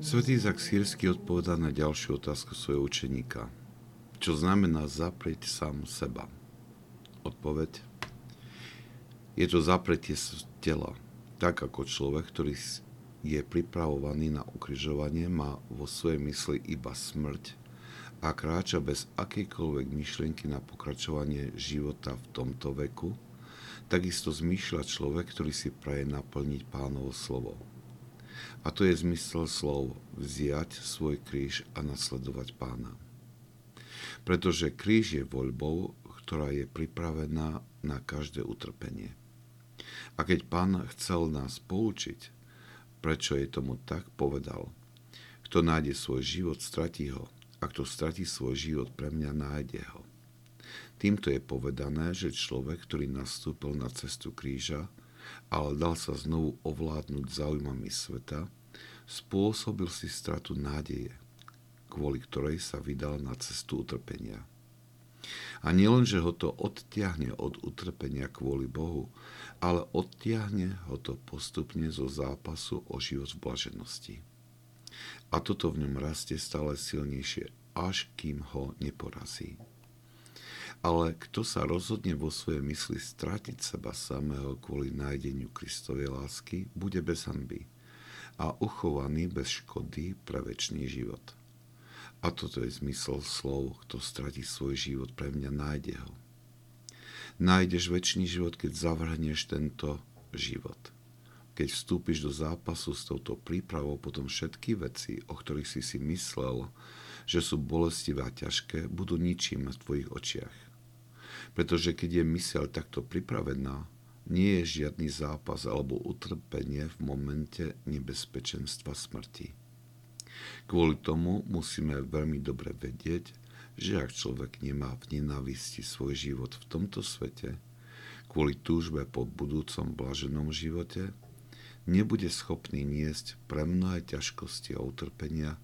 Svetý Izak Sírsky odpovedá na ďalšiu otázku svojho učeníka. Čo znamená zaprieť sám seba? Odpoveď. Je to zapretie tela. Tak ako človek, ktorý je pripravovaný na ukrižovanie, má vo svojej mysli iba smrť a kráča bez akejkoľvek myšlienky na pokračovanie života v tomto veku, takisto zmýšľa človek, ktorý si praje naplniť pánovo slovo. A to je zmysel slov vziať svoj kríž a nasledovať pána. Pretože kríž je voľbou, ktorá je pripravená na každé utrpenie. A keď pán chcel nás poučiť, Prečo je tomu tak, povedal. Kto nájde svoj život, stratí ho. A kto stratí svoj život, pre mňa nájde ho. Týmto je povedané, že človek, ktorý nastúpil na cestu kríža, ale dal sa znovu ovládnuť záujmami sveta, spôsobil si stratu nádeje, kvôli ktorej sa vydal na cestu utrpenia. A nielen, ho to odtiahne od utrpenia kvôli Bohu, ale odtiahne ho to postupne zo zápasu o život v blaženosti. A toto v ňom rastie stále silnejšie, až kým ho neporazí. Ale kto sa rozhodne vo svojej mysli stratiť seba samého kvôli nájdeniu Kristovej lásky, bude bez hanby a uchovaný bez škody pre väčší život. A toto je zmysel slov, kto stratí svoj život pre mňa, nájde ho nájdeš väčší život, keď zavrhneš tento život. Keď vstúpiš do zápasu s touto prípravou, potom všetky veci, o ktorých si si myslel, že sú bolestivé a ťažké, budú ničím v tvojich očiach. Pretože keď je myseľ takto pripravená, nie je žiadny zápas alebo utrpenie v momente nebezpečenstva smrti. Kvôli tomu musíme veľmi dobre vedieť, že ak človek nemá v nenávisti svoj život v tomto svete, kvôli túžbe po budúcom blaženom živote, nebude schopný niesť pre mnohé ťažkosti a utrpenia,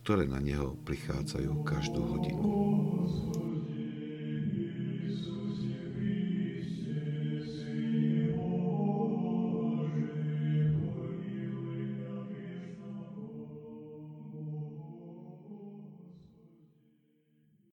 ktoré na neho prichádzajú každú hodinu.